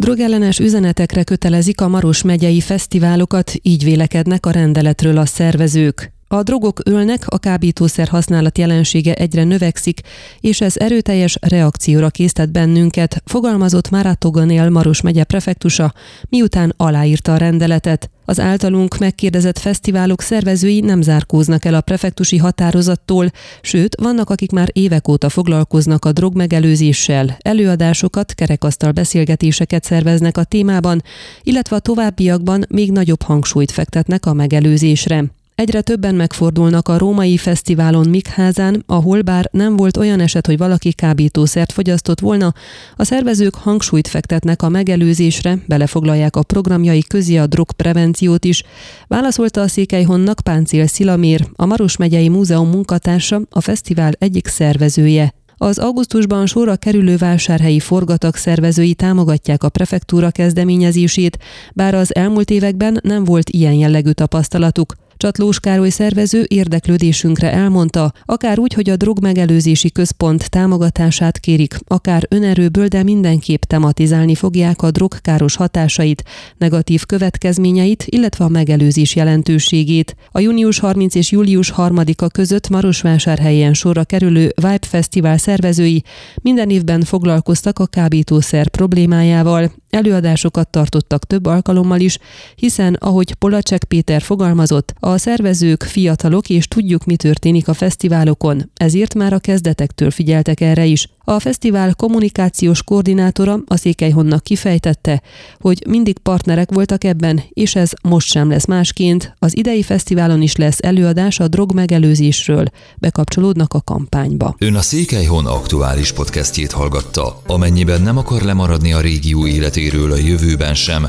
Drogellenes üzenetekre kötelezik a Maros megyei fesztiválokat, így vélekednek a rendeletről a szervezők. A drogok ölnek, a kábítószer használat jelensége egyre növekszik, és ez erőteljes reakcióra késztet bennünket, fogalmazott Marato Ganél Maros megye prefektusa, miután aláírta a rendeletet. Az általunk megkérdezett fesztiválok szervezői nem zárkóznak el a prefektusi határozattól, sőt, vannak, akik már évek óta foglalkoznak a drogmegelőzéssel, előadásokat, kerekasztal beszélgetéseket szerveznek a témában, illetve a továbbiakban még nagyobb hangsúlyt fektetnek a megelőzésre. Egyre többen megfordulnak a római fesztiválon Mikházán, ahol bár nem volt olyan eset, hogy valaki kábítószert fogyasztott volna, a szervezők hangsúlyt fektetnek a megelőzésre, belefoglalják a programjai közé a drogprevenciót is, válaszolta a Székelyhonnak Páncél Szilamér, a Maros megyei múzeum munkatársa, a fesztivál egyik szervezője. Az augusztusban sorra kerülő vásárhelyi forgatag szervezői támogatják a prefektúra kezdeményezését, bár az elmúlt években nem volt ilyen jellegű tapasztalatuk. Csatlós Károly szervező érdeklődésünkre elmondta, akár úgy, hogy a drogmegelőzési központ támogatását kérik, akár önerőből, de mindenképp tematizálni fogják a drogkáros hatásait, negatív következményeit, illetve a megelőzés jelentőségét. A június 30 és július 3-a között Marosvásárhelyen sorra kerülő Vibe Fesztivál szervezői minden évben foglalkoztak a kábítószer problémájával, előadásokat tartottak több alkalommal is, hiszen, ahogy Polacek Péter fogalmazott, a szervezők fiatalok, és tudjuk, mi történik a fesztiválokon, ezért már a kezdetektől figyeltek erre is. A fesztivál kommunikációs koordinátora a Székelyhonnak kifejtette, hogy mindig partnerek voltak ebben, és ez most sem lesz másként. Az idei fesztiválon is lesz előadás a drog megelőzésről. Bekapcsolódnak a kampányba. Ön a Székelyhon aktuális podcastjét hallgatta. Amennyiben nem akar lemaradni a régió életéről a jövőben sem,